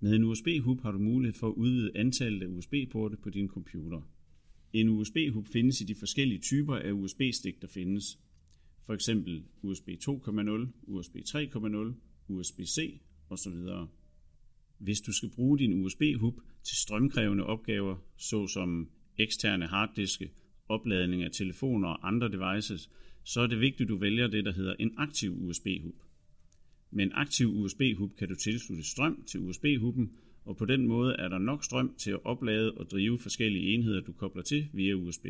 Med en USB-hub har du mulighed for at udvide antallet af USB-porte på din computer. En USB-hub findes i de forskellige typer af USB-stik, der findes. For eksempel USB 2.0, USB 3.0, USB-C osv. Hvis du skal bruge din USB-hub til strømkrævende opgaver, såsom eksterne harddiske, opladning af telefoner og andre devices, så er det vigtigt, at du vælger det, der hedder en aktiv USB-hub. Med en aktiv USB-hub kan du tilslutte strøm til USB-hubben, og på den måde er der nok strøm til at oplade og drive forskellige enheder, du kobler til via USB.